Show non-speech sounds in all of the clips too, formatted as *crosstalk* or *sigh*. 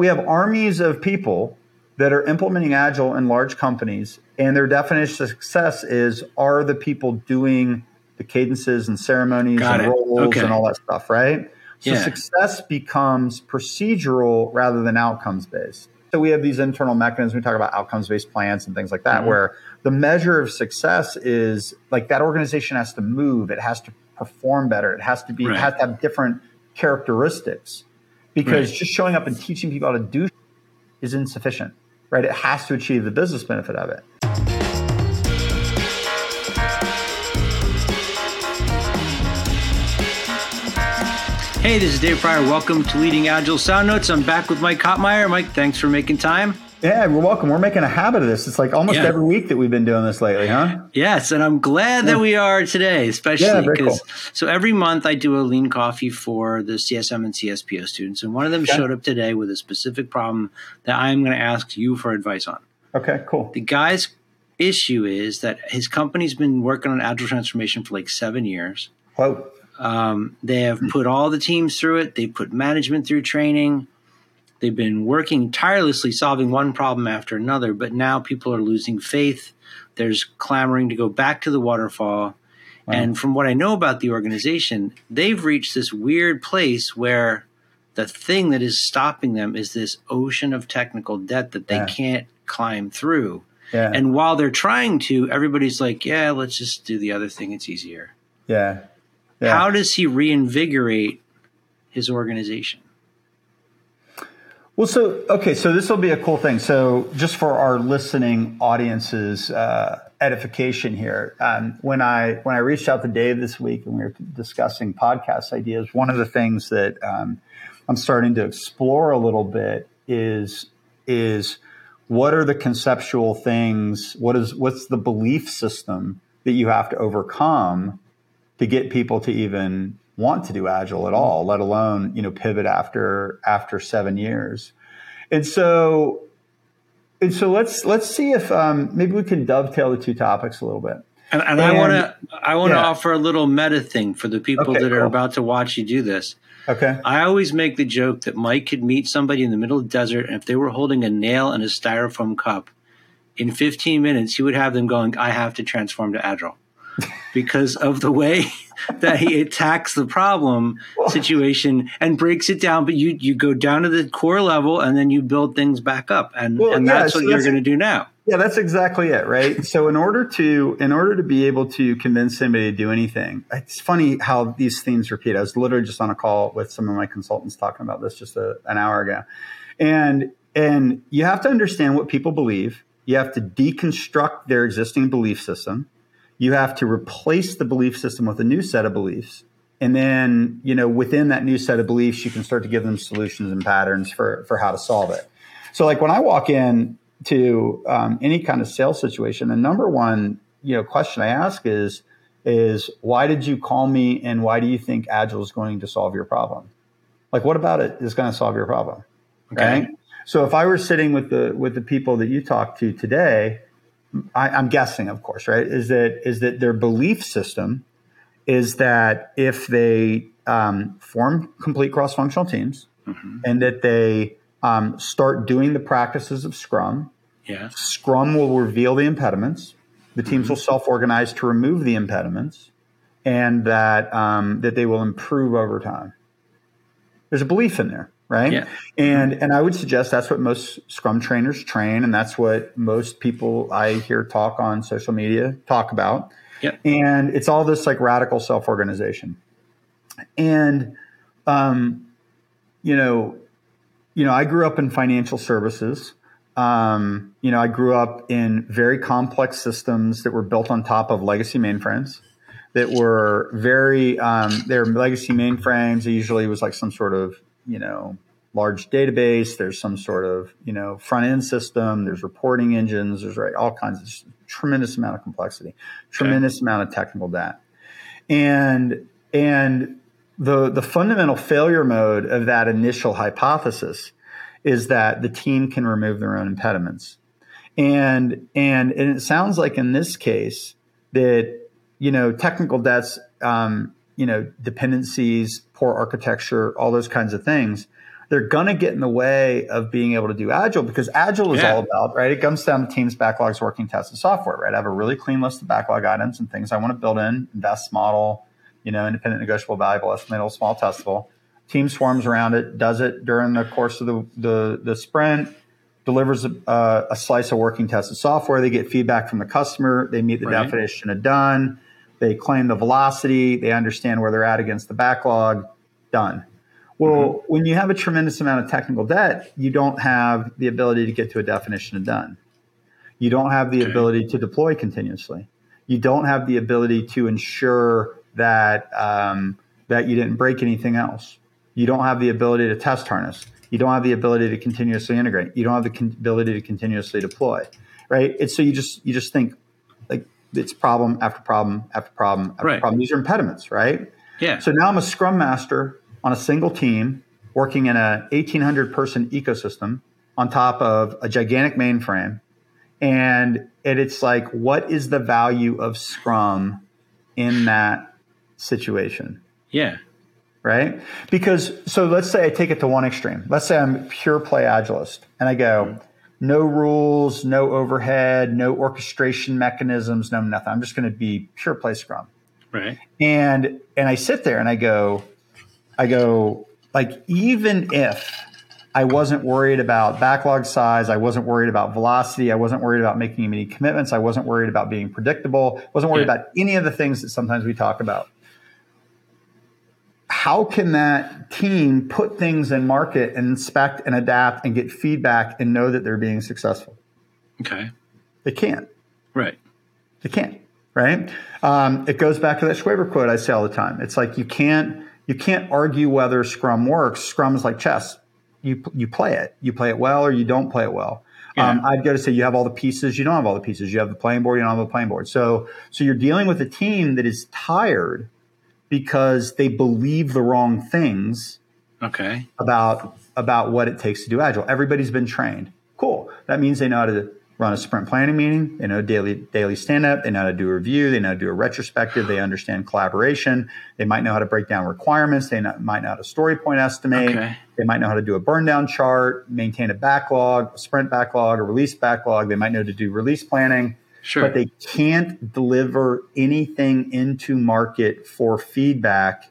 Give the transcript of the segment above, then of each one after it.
we have armies of people that are implementing agile in large companies and their definition of success is are the people doing the cadences and ceremonies Got and it. roles Okay. and all that stuff right so Yeah. success becomes procedural rather than outcomes based so we have these internal mechanisms we talk about outcomes based plans and things like that Mhm. where the measure of success is like that organization has to move it has to perform better it has to be Right. it has to have different characteristics because Right. just showing up and teaching people how to do is insufficient, right? It has to achieve the business benefit of it. Hey, this is Dave Prior. Welcome to Leading Agile Sound Notes. I'm back with Mike Cottmeyer. Mike, thanks for making time. Yeah, we're welcome. We're making a habit of this. It's like almost Yeah. every week that we've been doing this lately, huh? Yes, and I'm glad that we are today, especially Yeah, because cool. so every month I do a lean coffee for the CSM and CSPO students, and one of them Okay. showed up today with a specific problem that I'm going to ask you for advice on. Okay, cool. The guy's issue is that his company's been working on agile transformation for like seven years. Whoa. Um, they have put all the teams through it. They put management through training. They've been working tirelessly, solving one problem after another. But now people are losing faith. There's clamoring to go back to the waterfall. And from what I know about the organization, they've reached this weird place where the thing that is stopping them is this ocean of technical debt that they Yeah. can't climb through. Yeah. And while they're trying to, everybody's like, yeah, let's just do the other thing. It's easier. yeah. Yeah. How does he reinvigorate his organization? Well, so okay, so this will be a cool thing. So, just for our listening audience's uh, edification here, um, when I when I reached out to Dave this week and we were discussing podcast ideas, one of the things that um, I'm starting to explore a little bit is is what are the conceptual things? What is what's the belief system that you have to overcome to get people to even want to do agile at all let alone you know pivot after after seven years and so and so let's let's see if um, maybe we can dovetail the two topics a little bit And, and I want to I want to yeah. offer a little meta thing for the people Okay, that are cool. about to watch you do this. okay I always make the joke that Mike could meet somebody in the middle of the desert, and if they were holding a nail and a styrofoam cup, in 15 minutes he would have them going, "I have to transform to agile," *laughs* because of the way that he attacks the problem situation and breaks it down. But you you go down to the core level, and then you build things back up, and Well, and yeah, that's so what you're going to do now. Yeah, that's exactly it, right? so in order to in order to be able to convince somebody to do anything, it's funny how these themes repeat. I was literally just on a call with some of my consultants talking about this just a, an hour ago. And and you have to understand what people believe. You have to deconstruct their existing belief system. You have to replace the belief system with a new set of beliefs. And then, you know, within that new set of beliefs, you can start to give them solutions and patterns for for how to solve it. So like when I walk in to um, any kind of sales situation, the number one you know question I ask is is why did you call me and why do you think Agile is going to solve your problem? Like what about it is going to solve your problem? Okay. Right. So if I were sitting with the with the people that you talked to today, I, I'm guessing, of course, right, is that is that their belief system is that if they um, form complete cross functional teams and that they um, start doing the practices of Scrum, Yeah. Scrum will reveal the impediments. The teams will self organize to remove the impediments, and that um, that they will improve over time. There's a belief in there, right? Yeah. And and I would suggest that's what most Scrum trainers train, and that's what most people I hear talk on social media talk about. Yep. And it's all this like radical self organization, and um, you know, you know, I grew up in financial services. Um, you know, I grew up in very complex systems that were built on top of legacy mainframes that were very, um, they're legacy mainframes. Usually was like some sort of, you know, large database. There's some sort of, you know, front end system. There's reporting engines. There's right, all kinds of tremendous amount of complexity, tremendous amount of technical debt. And, and the, the fundamental failure mode of that initial hypothesis is that the team can remove their own impediments. And, and, and it sounds like in this case that, you know, technical debts, um, you know, dependencies, poor architecture, all those kinds of things, they're going to get in the way of being able to do agile because agile is Yeah. all about right? It comes down to teams backlogs working tests and software right? I have a really clean list of backlog items and things i want to build in invest model you know independent negotiable valuable estimatable small testable. Team swarms around it does it during the course of the the, the sprint delivers a, uh, a slice of working tested software. They get feedback from the customer. They meet the Right. definition of done. They claim the velocity. They understand where they're at against the backlog. Done well, when you have a tremendous amount of technical debt, you don't have the ability to get to a definition of done. You don't have the Okay. ability to deploy continuously. You don't have the ability to ensure that um, that you didn't break anything else. You don't have the ability to test harness. You don't have the ability to continuously integrate. You don't have the con- ability to continuously deploy. Right? It's so you just you just think like it's problem after problem after problem after Right. problem. These are impediments, right? Yeah. So now I'm a scrum master on a single team working in a 1800 person ecosystem on top of a gigantic mainframe. And it, it's like, what is the value of scrum in that situation? yeah. Right? Because, so let's say I take it to one extreme. Let's say I'm pure play agilist and I go, no rules, no overhead, no orchestration mechanisms, no nothing. I'm just going to be pure play scrum Right. and and I sit there and I go, I go like even if I wasn't worried about backlog size, I wasn't worried about velocity, I wasn't worried about making many commitments, I wasn't worried about being predictable, wasn't worried Yeah. about any of the things that sometimes we talk about. How can that team put things in market and inspect and adapt and get feedback and know that they're being successful? Okay. They can't. Right. They can't, right? Um, it goes back to that Schwaber quote I say all the time. It's like you can't you can't argue whether Scrum works. Scrum is like chess. You you play it. You play it well or you don't play it well. Um, I'd go to say you have all the pieces. You don't have all the pieces. You have the playing board. You don't have the playing board. So so you're dealing with a team that is tired because they believe the wrong things Okay. about about what it takes to do agile. Everybody's been trained. Cool. That means they know how to run a sprint planning meeting. They know daily daily stand up. They know how to do a review. They know how to do a retrospective. They understand collaboration. They might know how to break down requirements. They know, might know how to story point estimate. Okay. They might know how to do a burn down chart, maintain a backlog, a sprint backlog, a release backlog. They might know to do release planning Sure. but they can't deliver anything into market for feedback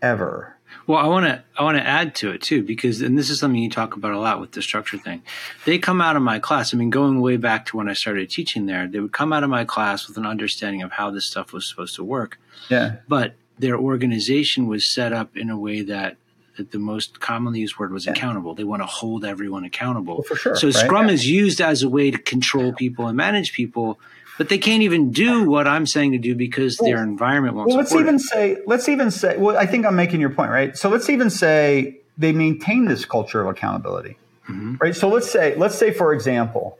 ever. Well, I want to I want to add to it too because and this is something you talk about a lot with the structure thing. They come out of my class. I mean, going way back to when I started teaching there, they would come out of my class with an understanding of how this stuff was supposed to work, Yeah. but their organization was set up in a way that that the most commonly used word was accountable. They want to hold everyone accountable. Well, for sure, So right? Scrum Yeah. is used as a way to control people and manage people, but they can't even do what I'm saying to do because their environment won't Well, let's even it. say, let's even say, well, I think I'm making your point, right? So let's even say they maintain this culture of accountability, Mm-hmm. right? So let's say, let's say, for example,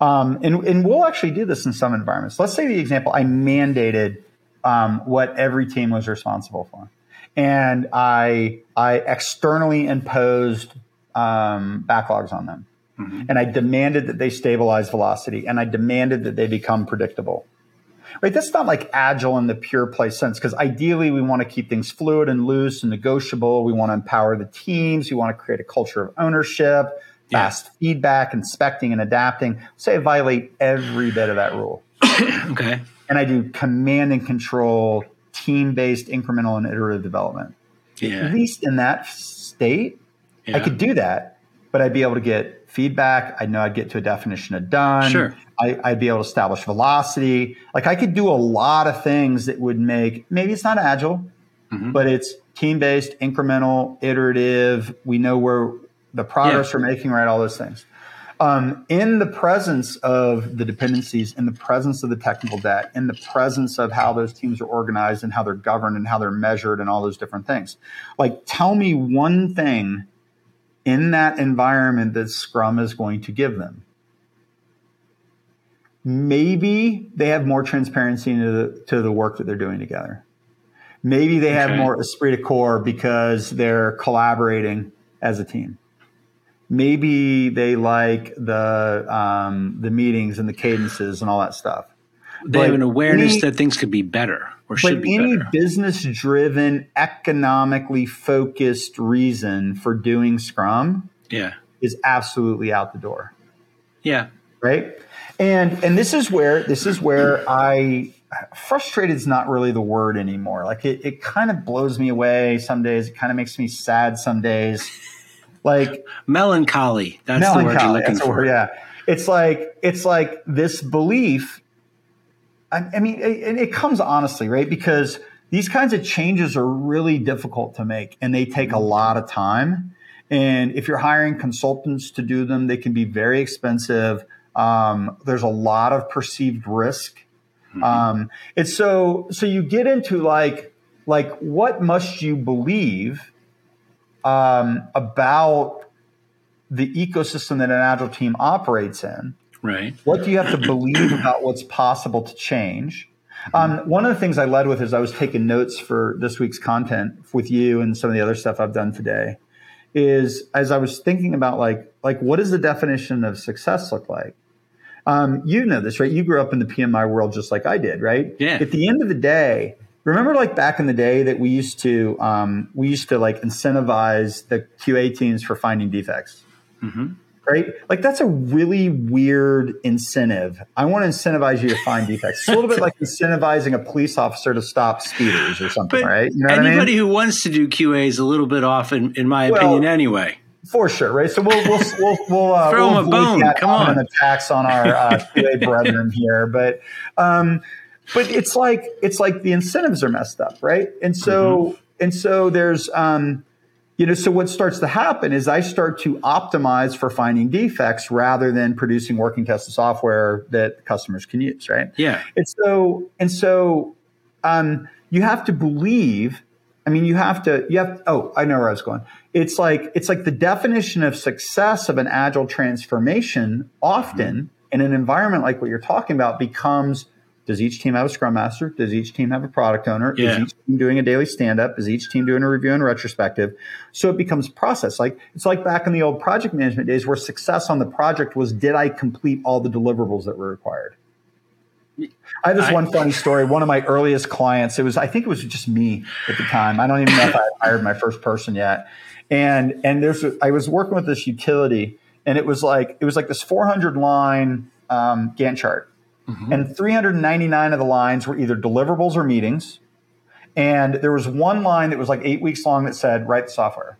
um, and, and we'll actually do this in some environments. Let's say the example, I mandated um, what every team was responsible for. And I, I externally imposed um, backlogs on them. Mm-hmm. And I demanded that they stabilize velocity and I demanded that they become predictable right? That's not like agile in the pure play sense, because ideally we want to keep things fluid and loose and negotiable. We want to empower the teams. We want to create a culture of ownership, Yeah. fast feedback, inspecting and adapting. Say I violate every bit of that rule. *coughs* Okay. And I do command and control, team based incremental and iterative development. Yeah. At least in that state, I could do that, but I'd be able to get feedback. I know I'd get to a definition of done. Sure. I, I'd be able to establish velocity. Like I could do a lot of things that would make maybe it's not agile, Mhm. but it's team based, incremental, iterative. We know where the progress Yeah. we're making, right? All those things. Um, in the presence of the dependencies, in the presence of the technical debt, in the presence of how those teams are organized and how they're governed and how they're measured and all those different things. Like, tell me one thing in that environment that Scrum is going to give them. Maybe they have more transparency into the, to the work that they're doing together. Maybe they have more esprit de corps because they're collaborating as a team. Maybe they like the um, the meetings and the cadences and all that stuff. They Like, have an awareness any- that things could be better or should be better. any better. business driven, economically focused reason for doing Scrum Yeah. is absolutely out the door. Yeah. right and and this is where this is where i frustrated is not really the word anymore like it, it kind of blows me away some days it kind of makes me sad some days like Melancholy. That's the word you're looking for. word, yeah it's like it's like this belief i, I mean it, and it comes honestly right? Because these kinds of changes are really difficult to make and they take a lot of time. And if you're hiring consultants to do them they can be very expensive. Um, there's a lot of perceived risk. Um, and so so you get into like like what must you believe um, about the ecosystem that an agile team operates in Right. what do you have to believe about what's possible to change? Um, one of the things I led with is I was taking notes for this week's content with you and some of the other stuff I've done today. Is as I was thinking about like like what does the definition of success look like? Um, you know this, right? You grew up in the PMI world just like I did, right? Yeah. At the end of the day, remember like back in the day that we used to um, we used to like incentivize the QA teams for finding defects right? Like that's a really weird incentive. I want to incentivize you to find defects. It's a little bit like *laughs* incentivizing a police officer to stop speeders or something, But right? You know what I anybody mean? who wants to do QA is a little bit off, in, in my Well, opinion, anyway. For sure, right? So we'll we'll we'll, we'll uh, *laughs* Throw we'll 'em a bone. Come on. attacks on our uh, *laughs* QA brethren here, but um, but it's like it's like the incentives are messed up, right? And so Mm-hmm. and so there's um, you know, so what starts to happen is I start to optimize for finding defects rather than producing working tested software that customers can use, right? Yeah. And so and so um, you have to believe. I mean, you have to. You have. Oh, I know where I was going. It's like it's like the definition of success of an agile transformation. Often in an environment like what you're talking about, becomes: Does each team have a scrum master? Does each team have a product owner? Yeah. Is each team doing a daily stand up? Is each team doing a review and retrospective? So it becomes process. Like it's like back in the old project management days, where success on the project was: Did I complete all the deliverables that were required? I have this I- one funny story. One of my earliest clients, it was, I think it was just me at the time. I don't even know if I hired my first person yet. And, and there's, I was working with this utility and it was like, it was like this 400 line um, Gantt chart. Mm-hmm. And 399 of the lines were either deliverables or meetings. And there was one line that was like eight weeks long that said, write the software.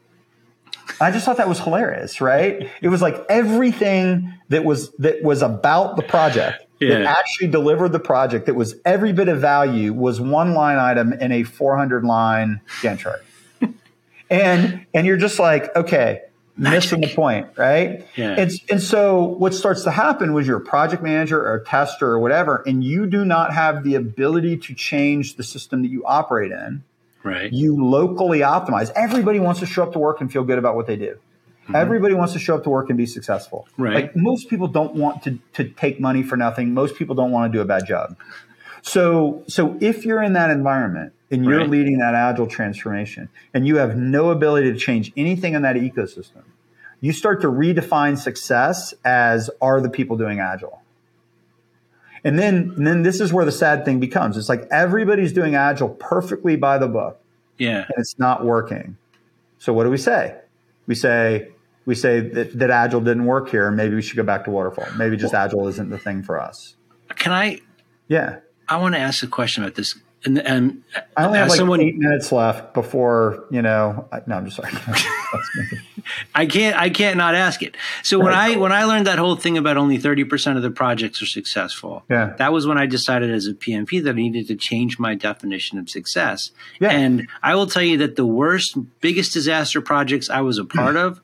I just thought that was hilarious, right? It was like everything that was that was about the project that actually delivered the project that was every bit of value was one line item in a 400 line Gantt chart. *laughs* and and you're just like, okay, missing the point, right? Yeah. And, and so what starts to happen was you're a project manager or a tester or whatever, and you do not have the ability to change the system that you operate in Right. you locally optimize. Everybody wants to show up to work and feel good about what they do. Mm-hmm. Everybody wants to show up to work and be successful. Right. Like most people don't want to, to take money for nothing. Most people don't want to do a bad job. So, so if you're in that environment and you're Right. leading that agile transformation and you have no ability to change anything in that ecosystem, you start to redefine success as are the people doing agile. And then, and then this is where the sad thing becomes. It's like everybody's doing agile perfectly by the book Yeah. and it's not working. So what do we say? We say we say that, that agile didn't work here, maybe we should go back to waterfall. Maybe just agile isn't the thing for us. Can I? Yeah, I want to ask a question about this. And, and I only have like someone, eight minutes left before you know. I, no, I'm just sorry. *laughs* I can't. I can't not ask it. So when I when I learned that whole thing about only thirty percent of the projects are successful, Yeah. that was when I decided as a PMP that I needed to change my definition of success. Yeah. And I will tell you that the worst, biggest disaster projects I was a part hmm. of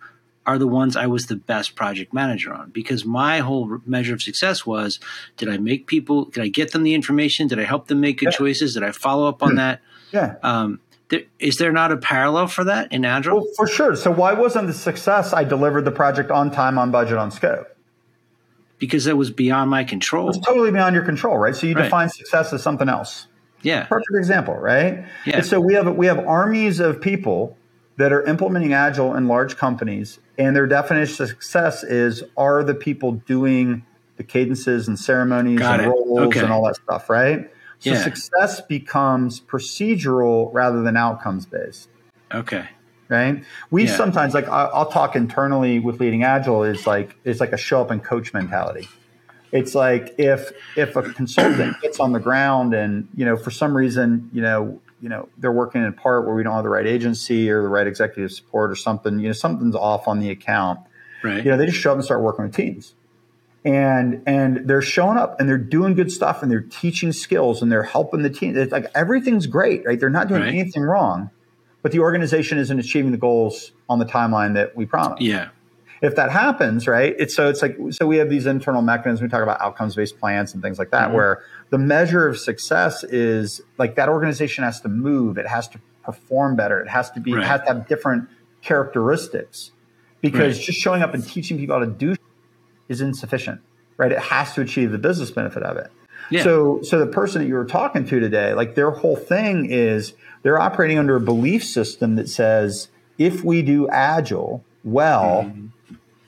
are the ones I was the best project manager on because my whole measure of success was did I make people, did I get them the information? Did I help them make good Yeah. choices? Did I follow up on that? yeah, Um, there, is there not a parallel for that in Agile? well, for sure. So why wasn't the success? I delivered the project on time, on budget, on scope. because that was beyond my control. It's totally beyond your control, right? So you Right. define success as something else. Yeah. perfect example, right? Yeah. And so we have we have armies of people that are implementing agile in large companies, and their definition of success is are the people doing the cadences and ceremonies Got and it. roles Okay. and all that stuff, right? So Yeah. success becomes procedural rather than outcomes based Okay. right? We Yeah. sometimes like I- I'll talk internally with leading agile is like it's like a show up and coach mentality. It's like if if a consultant gets on the ground and you know for some reason you know you know they're working in a part where we don't have the right agency or the right executive support or something you know something's off on the account Right. you know they just show up and start working with teams and and they're showing up and they're doing good stuff and they're teaching skills and they're helping the team it's like everything's great right they're not doing Right. anything wrong but the organization isn't achieving the goals on the timeline that we promised Yeah. If that happens right it's so it's like so we have these internal mechanisms we talk about outcomes based plans and things like that Mhm. where the measure of success is like that organization has to move it has to perform better it has to be Right. it has to have different characteristics because Right. just showing up and teaching people how to do is insufficient right it has to achieve the business benefit of it Yeah. so so the person that you were talking to today like their whole thing is they're operating under a belief system that says if we do agile well Mm-hmm.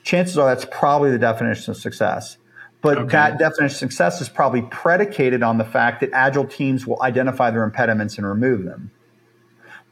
Chances are that's probably the definition of success. But Okay. that definition of success is probably predicated on the fact that agile teams will identify their impediments and remove them.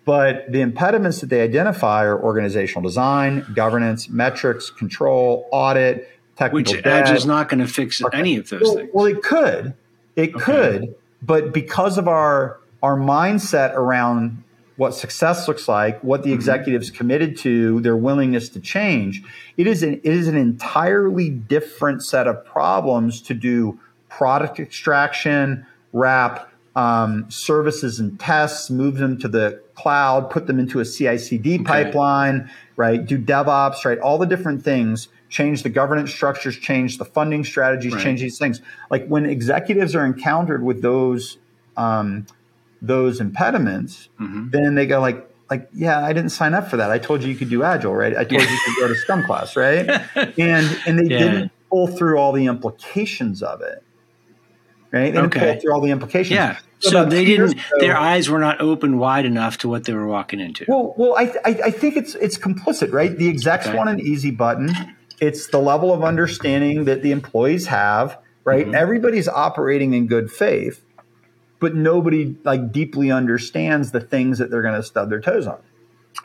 But the impediments that they identify are organizational design, governance, metrics, control, audit, technical Which debt. is not going to fix any of those well, things. well, it could. It Okay. could, but because of our our mindset around what success looks like, what Mm-hmm. the executives committed to, their willingness to change, it is an it is an entirely different set of problems to do product extraction, wrap um, services and tests, move them to the cloud, put them into a CI/CD pipeline, right? Do DevOps, right? All the different things. Change the governance structures, change the funding strategies, Right. change these things. Like when executives are encountered with those um, those impediments, Mhm. then they go like, like, yeah, I didn't sign up for that. I told you you could do agile, right? I told you you could go to Scrum class, right? *laughs* And and they Yeah. didn't pull through all the implications of it, right? They didn't pull through all the implications. Yeah. So about they didn't. ago- Their eyes were not open wide enough to what they were walking into. Well, well, I, I, I think it's it's complicit, right? The execs Okay. want an easy button. It's the level of understanding that the employees have, right? Mhm. Everybody's operating in good faith, but nobody like deeply understands the things that they're going to stub their toes on,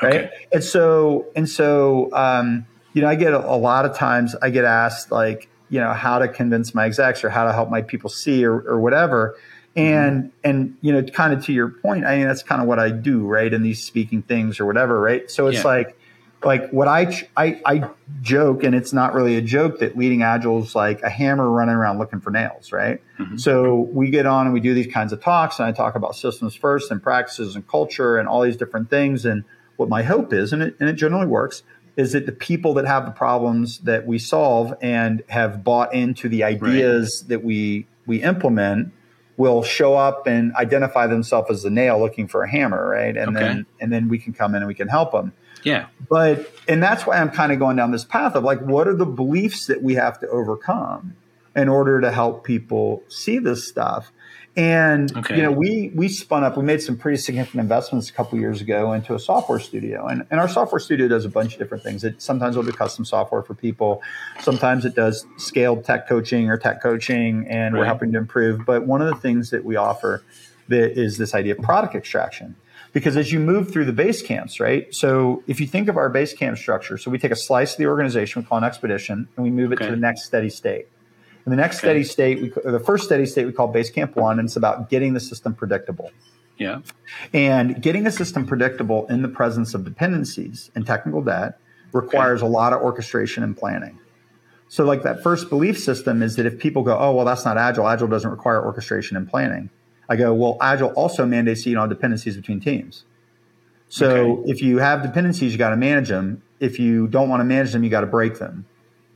right? Okay. And so, and so, um, you know, I get a, a lot of times I get asked like, you know, how to convince my execs or how to help my people see or, or whatever. And and you know, kind of to your point, I mean that's kind of what I do, right? In these speaking things or whatever, right? So it's Yeah. like like what I, I I joke, and it's not really a joke that leading agile is like a hammer running around looking for nails, right? Mhm. So we get on and we do these kinds of talks, and I talk about systems first and practices and culture and all these different things. And what my hope is, and it, and it generally works, is that the people that have the problems that we solve and have bought into the ideas that we we implement will show up and identify themselves as the nail looking for a hammer, right? And Okay. then and then we can come in and we can help them. Yeah. But and that's why I'm kind of going down this path of like, what are the beliefs that we have to overcome in order to help people see this stuff? And Okay. you know, we we spun up, we made some pretty significant investments a couple years ago into a software studio. And, and our software studio does a bunch of different things. It sometimes will do custom software for people. Sometimes it does scaled tech coaching or tech coaching, and we're helping to improve. But one of the things that we offer that is this idea of product extraction because as you move through the base camps, right? So if you think of our base camp structure, so we take a slice of the organization, we call an expedition, and we move it Okay. to the next steady state. And the next Okay. steady state, we, or the first steady state, we call base camp one, and it's about getting the system predictable. Yeah. And getting the system predictable in the presence of dependencies and technical debt requires a lot of orchestration and planning. So, like that first belief system is that if people go, oh, well, that's not Agile, Agile doesn't require orchestration and planning. I go, well, Agile also mandates you don't dependencies between teams. So, Okay. if you have dependencies, you got to manage them. If you don't want to manage them, you got to break them.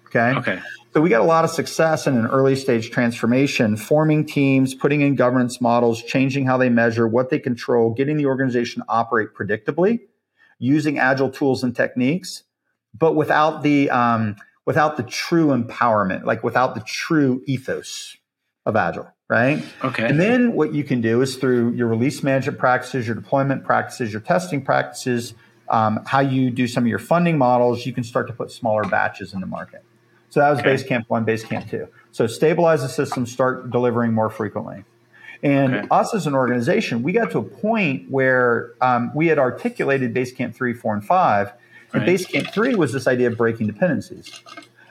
Okay. Okay. So we got a lot of success in an early stage transformation, forming teams, putting in governance models, changing how they measure, what they control, getting the organization to operate predictably, using agile tools and techniques, but without the um, without the true empowerment, like without the true ethos of agile, right? Okay. And then what you can do is through your release management practices, your deployment practices, your testing practices, um, how you do some of your funding models, you can start to put smaller batches in the market. So that was okay. Basecamp one, Basecamp two. So stabilize the system, start delivering more frequently. And okay. us as an organization, we got to a point where um, we had articulated Basecamp three, four, and five. And right. Basecamp three was this idea of breaking dependencies,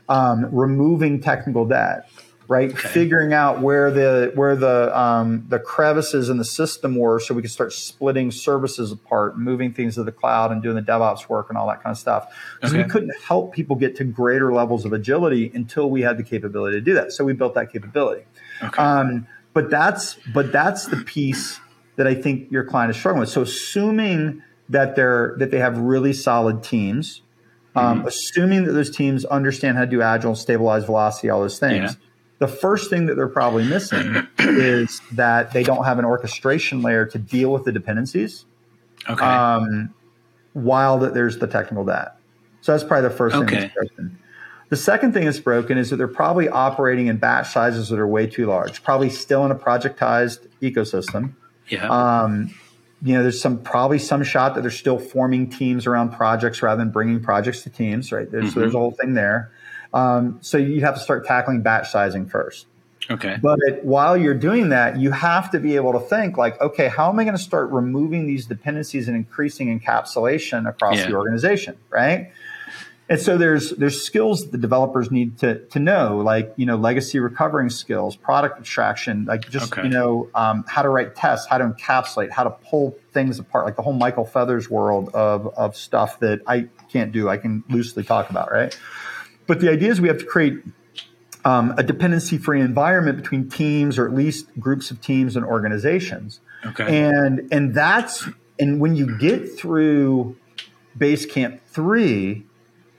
um, removing technical debt right? Okay. Figuring out where the where the um, the crevices in the system were, so we could start splitting services apart, moving things to the cloud, and doing the DevOps work and all that kind of stuff. Because okay. we couldn't help people get to greater levels of agility until we had the capability to do that. So we built that capability. Okay. Um, but that's but that's the piece that I think your client is struggling with. So assuming that they're that they have really solid teams. Um, mm-hmm. assuming that those teams understand how to do agile, stabilize velocity, all those things, yeah the first thing that they're probably missing *clears throat* is that they don't have an orchestration layer to deal with the dependencies. Okay. Um, while that there's the technical debt. So that's probably the first thing okay. that's broken. The second thing that's broken is that they're probably operating in batch sizes that are way too large. Probably still in a projectized ecosystem. Yeah. Um, you know, there's some probably some shot that they're still forming teams around projects rather than bringing projects to teams, right? There's, mm-hmm. So there's a whole thing there. Um, so you have to start tackling batch sizing first. Okay. But while you're doing that, you have to be able to think like, okay, how am I going to start removing these dependencies and increasing encapsulation across yeah. the organization, right? And so there's there's skills that the developers need to to know, like you know legacy recovering skills, product abstraction, like just okay. you know um, how to write tests, how to encapsulate, how to pull things apart, like the whole Michael Feathers world of of stuff that I can't do. I can loosely talk about, right? But the idea is we have to create um, a dependency free environment between teams or at least groups of teams and organizations. Okay. And and that's and when you get through Basecamp three,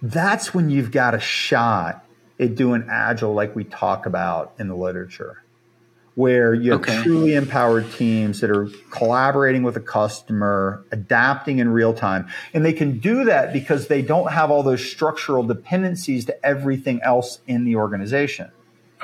that's when you've got a shot at doing agile like we talk about in the literature where you have okay. truly empowered teams that are collaborating with a customer, adapting in real time. And they can do that because they don't have all those structural dependencies to everything else in the organization.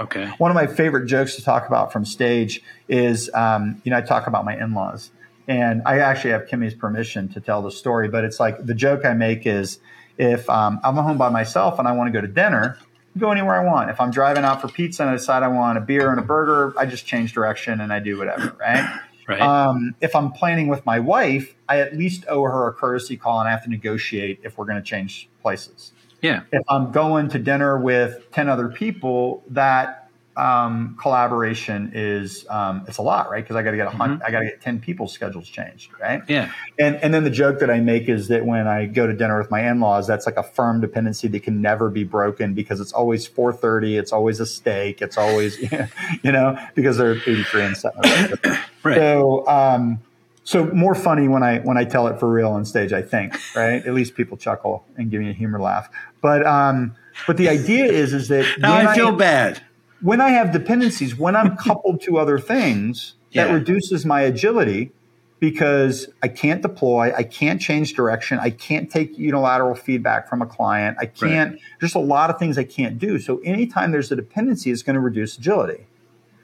Okay. One of my favorite jokes to talk about from stage is, um, you know, I talk about my in laws. And I actually have Kimmy's permission to tell the story, but it's like the joke I make is if um, I'm home by myself and I want to go to dinner, go anywhere I want. If I'm driving out for pizza and I decide I want a beer and a burger, I just change direction and I do whatever, *laughs* right? Right. Um, if I'm planning with my wife, I at least owe her a courtesy call and I have to negotiate if we're going to change places. Yeah. If I'm going to dinner with 10 other people, that um, collaboration is um, it's a lot, right? Because I got to get a mm-hmm. I got to get ten people's schedules changed, right? Yeah. And and then the joke that I make is that when I go to dinner with my in laws, that's like a firm dependency that can never be broken because it's always four thirty, it's always a steak, it's always *laughs* you know because they're eighty three and seven. *coughs* right. So. Um, so more funny when I when I tell it for real on stage, I think, right? At least people chuckle and give me a humor laugh. But um, but the idea is is that now I feel I, bad when I have dependencies, when I'm *laughs* coupled to other things, yeah. that reduces my agility because I can't deploy, I can't change direction, I can't take unilateral feedback from a client, I can't, right. there's a lot of things I can't do. So anytime there's a dependency, it's going to reduce agility.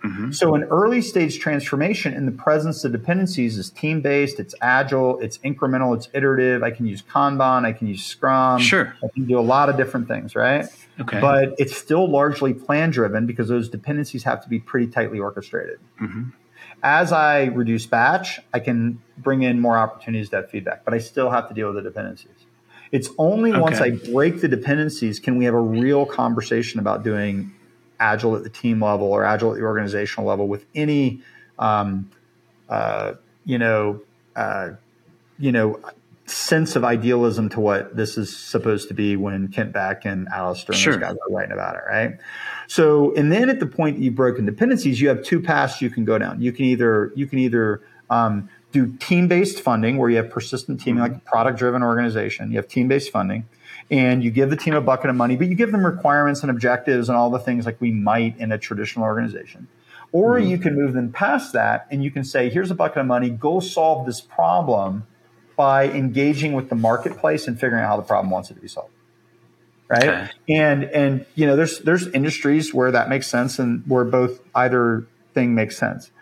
Mm-hmm. So an early stage transformation in the presence of dependencies is team based, it's agile, it's incremental, it's iterative. I can use Kanban, I can use Scrum. Sure. I can do a lot of different things, right? Okay. But it's still largely plan driven because those dependencies have to be pretty tightly orchestrated. Mm-hmm. As I reduce batch, I can bring in more opportunities to have feedback, but I still have to deal with the dependencies. It's only okay. once I break the dependencies can we have a real conversation about doing agile at the team level or agile at the organizational level with any, um, uh, you know, uh, you know, sense of idealism to what this is supposed to be when Kent Beck and Alistair and sure. those guys are writing about it, right? So, and then at the point that you've broken dependencies, you have two paths you can go down. You can either you can either um, do team based funding, where you have persistent teaming, mm-hmm. like a product driven organization. You have team based funding, and you give the team a bucket of money, but you give them requirements and objectives and all the things like we might in a traditional organization. Or mm-hmm. you can move them past that, and you can say, "Here's a bucket of money. Go solve this problem." By engaging with the marketplace and figuring out how the problem wants it to be solved right okay. and and you know there's there's industries where that makes sense and where both either thing makes sense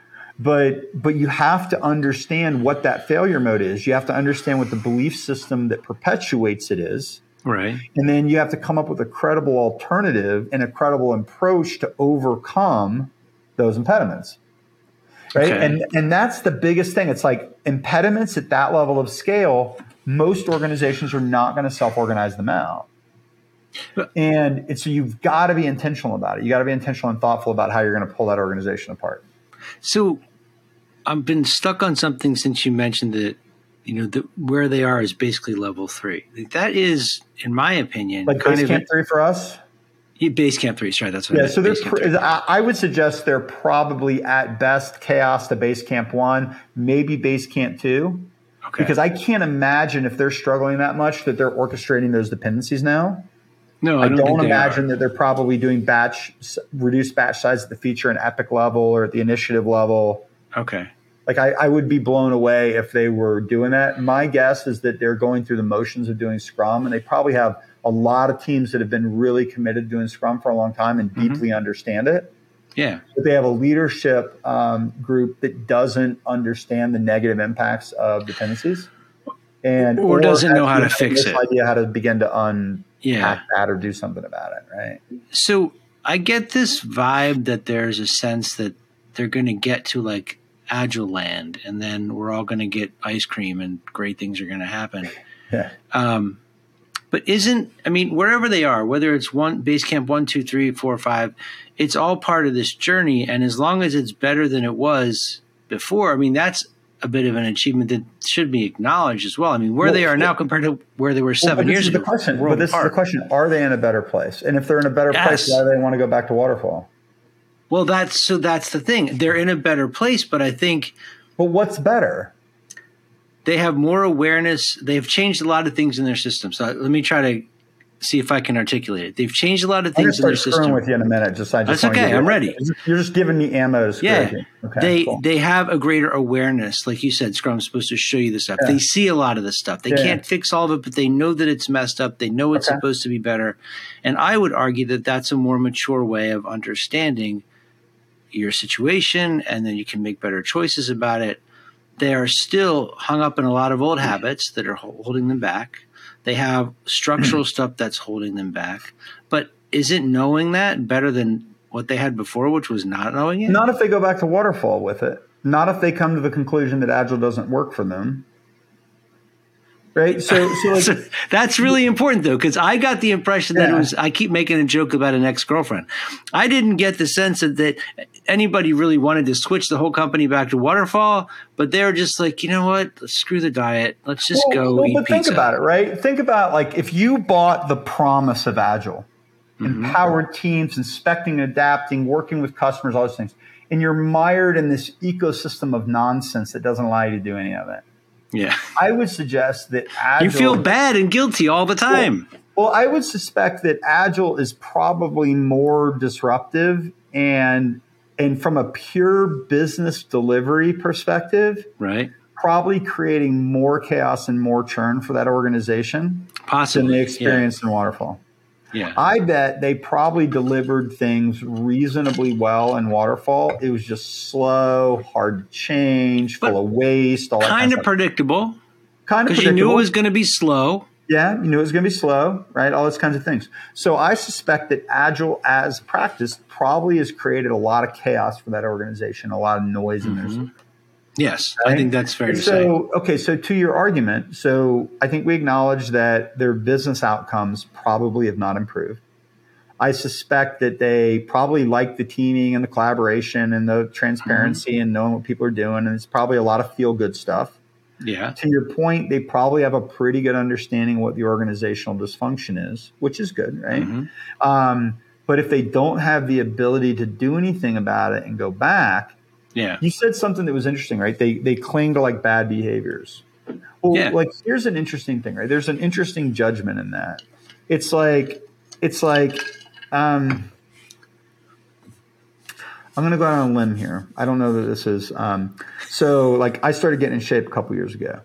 but but you have to understand what that failure mode is you have to understand what the belief system that perpetuates it is Right. And then you have to come up with a credible alternative and a credible approach to overcome those impediments. Right. Okay. And and that's the biggest thing. It's like impediments at that level of scale, most organizations are not going to self-organize them out. And it's, so you've got to be intentional about it. You got to be intentional and thoughtful about how you're going to pull that organization apart. So I've been stuck on something since you mentioned that you know the, where they are is basically level three. That is, in my opinion, Like kind of three for us. Yeah, base camp three. Sorry, that's what. I Yeah, so they're pr- I I would suggest they're probably at best chaos to base camp one, maybe base camp two, okay. because I can't imagine if they're struggling that much that they're orchestrating those dependencies now. no, I I don't, don't, imagine that they're probably doing batch reduced batch size at the feature and epic level or at the initiative level. Okay. Like I, I would be blown away if they were doing that. My guess is that they're going through the motions of doing Scrum, and they probably have a lot of teams that have been really committed to doing Scrum for a long time and Mhm. deeply understand it. Yeah. But they have a leadership um, group that doesn't understand the negative impacts of dependencies, and Or doesn't know how to fix it. Idea how to begin to unpack Yeah. that or do something about it, right? So I get this vibe that there's a sense that they're going to get to like agile land, and then we're all going to get ice cream, and great things are going to happen. *laughs* Yeah. Um, but isn't I mean wherever they are, whether it's one base camp one, two, three, four, five, it's all part of this journey. And as long as it's better than it was before, I mean that's a bit of an achievement that should be acknowledged as well. I mean where Well, they are now compared to where they were seven this years is ago. The question, but this is the question: Are they in a better place? And if they're in a better place, why do they want to go back to waterfall? Well, that's so that's the thing. They're in a better place, but I think But what's better? They have more awareness. They've changed a lot of things in their system. So let me try to see if I can articulate it. They've changed a lot of things in their system. with you in a minute. Just I just That's okay, I'm ready. You're just giving me ammo Yeah. Okay, they cool. they have a greater awareness, like you said. Scrum's supposed to show you the stuff. Yeah. They see a lot of the stuff. They Yeah. can't fix all of it, but they know that it's messed up. They know it's Okay. supposed to be better. And I would argue that that's a more mature way of understanding your situation, and then you can make better choices about it. They are still hung up in a lot of old habits that are holding them back. They have structural *clears throat* stuff that's holding them back. But isn't knowing that better than what they had before, which was not knowing it? Not if they go back to waterfall with it. Not if they come to the conclusion that agile doesn't work for them. Right? So, so like, *laughs* So that's really important though, because I got the impression that it was. I keep making a joke about an ex girlfriend. I didn't get the sense that, that anybody really wanted to switch the whole company back to waterfall, but they were just like, you know what? Let's screw the diet. Let's just Well, go well, eat but pizza. think about it, right? Think about like if you bought the promise of agile, Mm-hmm. empowered teams, inspecting, adapting, working with customers, all those things, and you're mired in this ecosystem of nonsense that doesn't allow you to do any of it. Yeah, I would suggest that agile. you feel bad and guilty all the time. Well, I would suspect that agile is probably more disruptive and and from a pure business delivery perspective, right? probably creating more chaos and more churn for that organization than Possibly. they experienced in waterfall. Yeah. I bet they probably delivered things reasonably well in waterfall. It was just slow, hard to change, full of waste, all that kind of predictable kind of predictable. because you knew it was going to be slow. Yeah, you knew it was going to be slow, right? All those kinds of things. So I suspect that Agile as practiced probably has created a lot of chaos for that organization, a lot of noise in Mm-hmm. there. Yes, I think that's fair And to say. so, okay, so to your argument, so I think we acknowledge that their business outcomes probably have not improved. I suspect that they probably like the teaming and the collaboration and the transparency Mm-hmm. and knowing what people are doing. And it's probably a lot of feel good stuff Yeah. to your point, they probably have a pretty good understanding of what the organizational dysfunction is, which is good, right? Mhm. Um, but if they don't have the ability to do anything about it and go back, Yeah. you said something that was interesting, right? They they cling to like bad behaviors. Well, Yeah. like here's an interesting thing, right? There's an interesting judgment in that. It's like it's like um, I'm going to go out on a limb here. I don't know that this is um, so. Like I started getting in shape a couple years ago,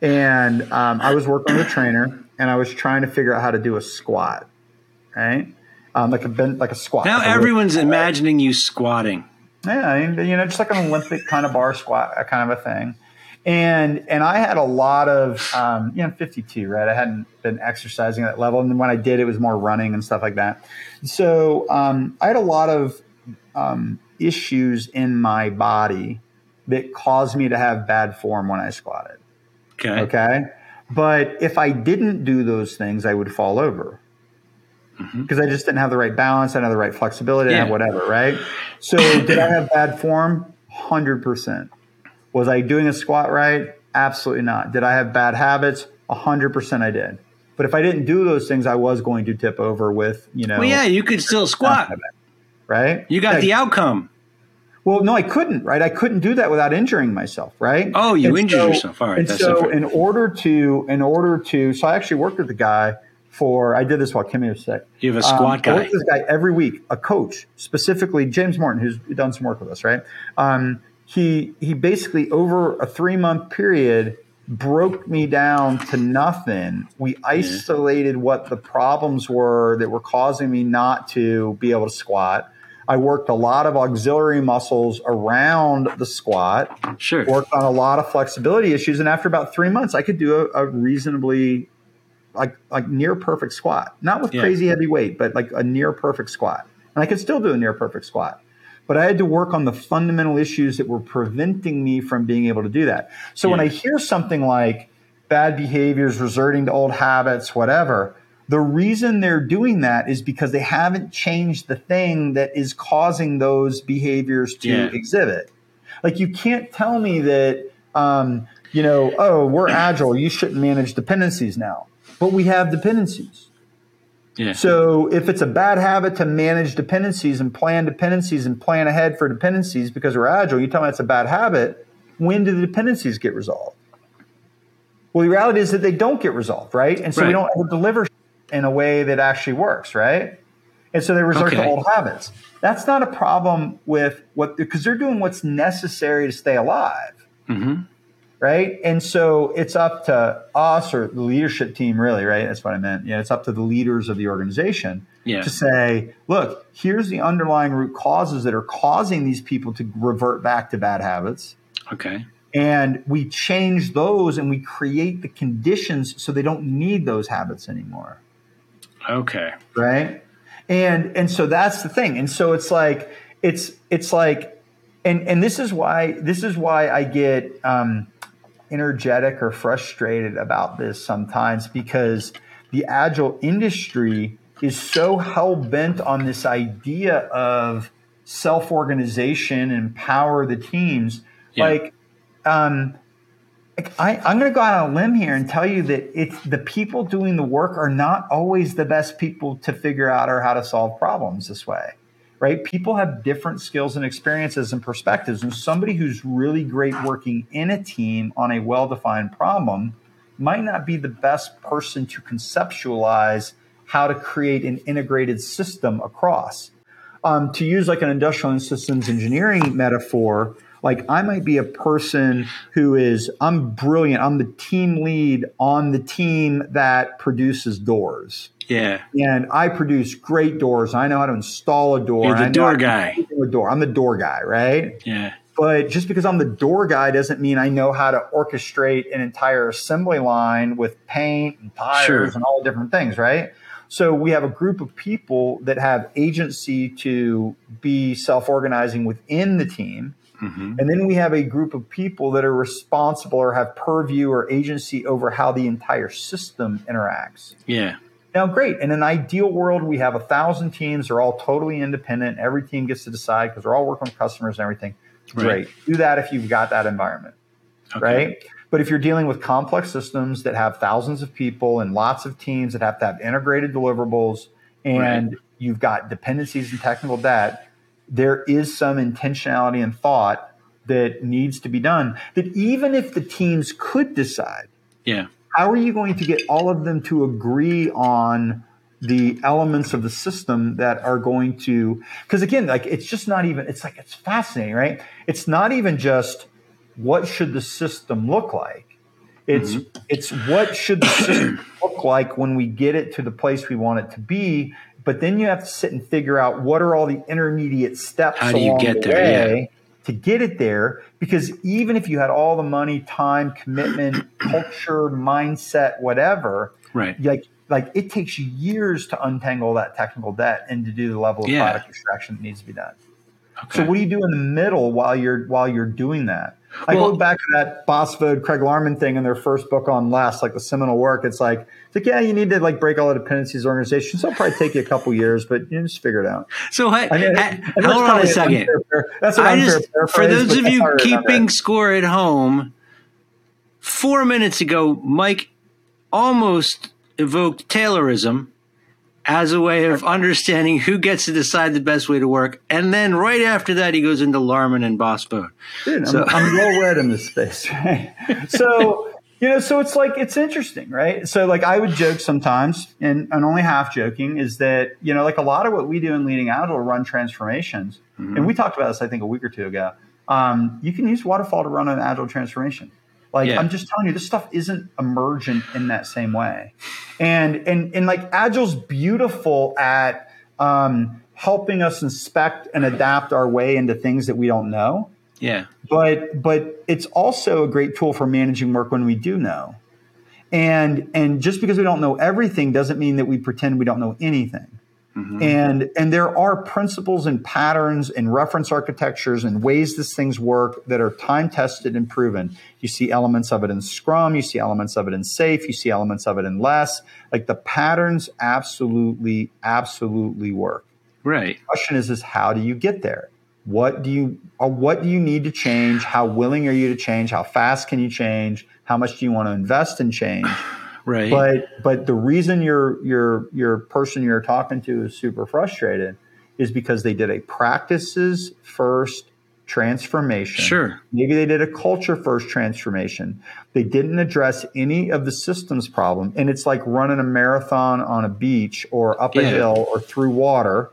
and um, I was working with a trainer, and I was trying to figure out how to do a squat, right? Um, like a bent, like a squat. Now like everyone's imagining you squatting. Yeah, I mean, you know, just like an Olympic kind of bar squat, uh, kind of a thing. and and I had a lot of um, you know 52 right? I hadn't been exercising at that level. And when I did it was more running and stuff like that. So um, I had a lot of um, issues in my body that caused me to have bad form when I squatted. Okay. okay? But if I didn't do those things I would fall over Mm-hmm. because I just didn't have the right balance I didn't have the right flexibility I didn't have whatever right so did I have bad form 100% was I doing a squat right? Absolutely not. Did I have bad habits? 100% I did. But if I didn't do those things, I was going to tip over with, you know, Well, yeah, you could still squat. right? You got Yeah. the outcome. Well, no, I couldn't, right? I couldn't do that without injuring myself, right? Oh, you And injured so- yourself. All right, and so different. in order to, in order to, so I actually worked with the guy for, I did this while Kimmy was sick. You have a Um, squat I guy. work with this guy every week, a coach, specifically James Morton, who's done some work with us, right? Um, he he basically over a three month period broke me down to nothing. We isolated what the problems were that were causing me not to be able to squat. I worked a lot of auxiliary muscles around the squat Sure. worked on a lot of flexibility issues, and after about three months, I could do a, a reasonably like like near perfect squat, not with Yeah. crazy heavy weight, but like a near perfect squat, and I could still do a near perfect squat. But I had to work on the fundamental issues that were preventing me from being able to do that. So when I hear something like bad behaviors, resorting to old habits, whatever, the reason they're doing that is because they haven't changed the thing that is causing those behaviors to Yeah. exhibit. Like you can't tell me that um, you know, oh, we're agile, you shouldn't manage dependencies now. But we have dependencies. Yeah. So if it's a bad habit to manage dependencies and plan dependencies and plan ahead for dependencies because we're agile, you tell me it's a bad habit, when do the dependencies get resolved? Well, the reality is that they don't get resolved, right? And so we don't deliver in a way that actually works, right? And so they resort to old habits. That's not a problem with what because they're doing what's necessary to stay alive hmm right? And so it's up to us or the leadership team, really, right? That's what I meant. Yeah, it's up to the leaders of the organization Yeah. to say, look, here's the underlying root causes that are causing these people to revert back to bad habits. Okay. And we change those and we create the conditions so they don't need those habits anymore Okay. right and and so that's the thing and so it's like it's it's like and and this is why this is why i get um energetic or frustrated about this sometimes because the agile industry is so hell bent on this idea of self-organization and empower the teams Yeah. like um like, I, I'm going to go out on a limb here and tell you that it's the people doing the work are not always the best people to figure out or how to solve problems this way, right? People have different skills and experiences and perspectives. And somebody who's really great working in a team on a well defined problem might not be the best person to conceptualize how to create an integrated system across. Um, to use like an industrial and systems engineering metaphor, like I might be a person who is I'm brilliant. I'm the team lead on the team that produces doors. Yeah. And I produce great doors. I know how to install a door. You're the door guy. A door. I'm the door guy, right? Yeah. But just because I'm the door guy doesn't mean I know how to orchestrate an entire assembly line with paint and tires Sure. and all the different things, right? So we have a group of people that have agency to be self-organizing within the team. Hmm And then we have a group of people that are responsible or have purview or agency over how the entire system interacts. Yeah. Now, great. In an ideal world, we have a thousand teams. They're all totally independent. Every team gets to decide because they're all working with customers and everything. Right. Great. Do that if you've got that environment, Okay. right? But if you're dealing with complex systems that have thousands of people and lots of teams that have to have integrated deliverables and you've got dependencies and technical debt, there is some intentionality and thought that needs to be done. That even if the teams could decide, Yeah. how are you going to get all of them to agree on the elements of the system that are going to because again like it's just not even it's like it's fascinating right it's not even just what should the system look like it's mm-hmm. it's what should the system look like when we get it to the place we want it to be but then you have to sit and figure out what are all the intermediate steps How do you along get the there? way to get it there because even if you had all the money, time, commitment, *coughs* culture, mindset, whatever, right? Like like it takes years to untangle that technical debt and to do the level of yeah. product extraction that needs to be done. Okay. So what do you do in the middle while you're while you're doing that? I well, go back to that Vodde Craig Larman thing in their first book on LeSS, like the seminal work. It's like, it's like, yeah, you need to like break all the dependencies organizations. So it'll probably take you a couple years, but you just figure it out. So I, I mean, I, hold on a second. Unfair, that's I just, for those of you keeping score at home, four minutes ago, Mike almost evoked Taylorism as a way of understanding who gets to decide the best way to work. And then right after that, he goes into Larman and Bas Vodde. Dude, so, I'm, I'm *laughs* well read in this space, right? *laughs* So, you know, so it's like, it's interesting, right? So, like, I would joke sometimes, and, and only half joking, is that, you know, like a lot of what we do in leading Out agile run transformations, mm-hmm. and we talked about this, I think, a week or two ago. Um, you can use waterfall to run an agile transformation. Like yeah. I'm just telling you, this stuff isn't emergent in that same way. And and and like Agile's beautiful at um, helping us inspect and adapt our way into things that we don't know. Yeah. But but it's also a great tool for managing work when we do know. And and just because we don't know everything doesn't mean that we pretend we don't know anything. Mm-hmm. And and there are principles and patterns and reference architectures and ways these things work that are time tested and proven. You see elements of it in Scrum, you see elements of it in SAFe, you see elements of it in LeSS. Like the patterns absolutely, absolutely work. Right. The question is, is how do you get there? What do you uh, what do you need to change? How willing are you to change? How fast can you change? How much do you want to invest in change? Right. But but the reason your your your person you're talking to is super frustrated is because they did a practices first transformation. Sure. Maybe they did a culture first transformation. They didn't address any of the systems problem. And it's like running a marathon on a beach or up a yeah. hill or through water.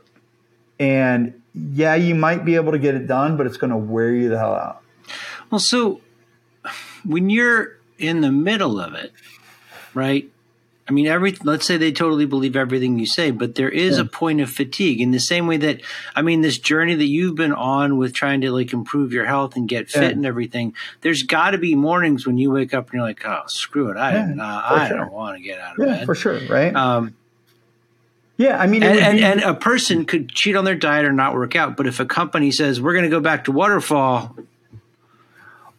And yeah, you might be able to get it done, but it's going to wear you the hell out. Well, so when you're in the middle of it, right? I mean, every let's say they totally believe everything you say, but there is yeah. a point of fatigue in the same way that I mean, this journey that you've been on with trying to like improve your health and get fit yeah. and everything. There's got to be mornings when you wake up and you're like, oh, screw it, I yeah, I sure. don't want to get out of bed for sure, right? Um, yeah, I mean, and, and, be- and, a person could cheat on their diet or not work out, but if a company says we're going to go back to waterfall,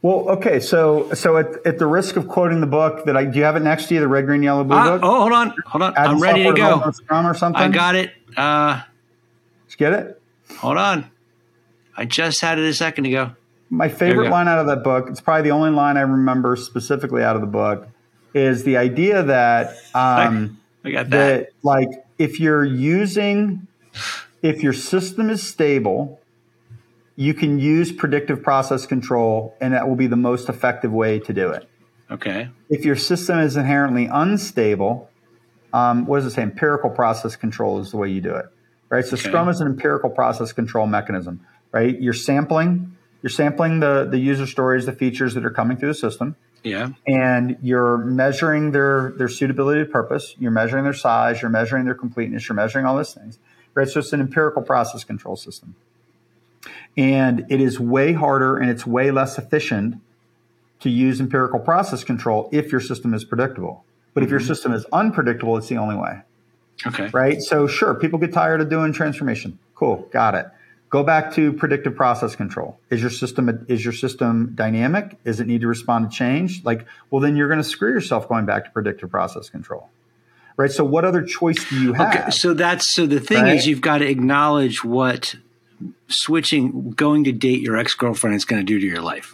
well, okay, so so at, at the risk of quoting the book that I do you have it next to you, the red, green, yellow, blue uh, book? Oh, hold on, hold on, I'm ready to go. Scrum or something. I got it. Uh, you get it? Hold on, I just had it a second ago. My favorite line out of that book, it's probably the only line I remember specifically out of the book, is the idea that *laughs* um, I, I got that. that like if you're using if your system is stable you can use predictive process control, and that will be the most effective way to do it. Okay. If your system is inherently unstable, um, what does it say? Empirical process control is the way you do it, right? So okay. Scrum is an empirical process control mechanism, right? You're sampling, you're sampling the the user stories, the features that are coming through the system. Yeah. And you're measuring their their suitability to purpose. You're measuring their size. You're measuring their completeness. You're measuring all those things, right? So it's an empirical process control system. And it is way harder and it's way less efficient to use empirical process control if your system is predictable. But mm-hmm. if your mm-hmm. system is unpredictable, it's the only way. Okay. Right? So, sure, people get tired of doing transformation. Cool, got it. Go back to predictive process control. Is your system is your system dynamic? Does it need to respond to change? Like, well, then you're going to screw yourself going back to predictive process control right? So what other choice do you have? Okay, so that's so the thing right? is you've got to acknowledge what switching, going to date your ex girlfriend is going to do to your life?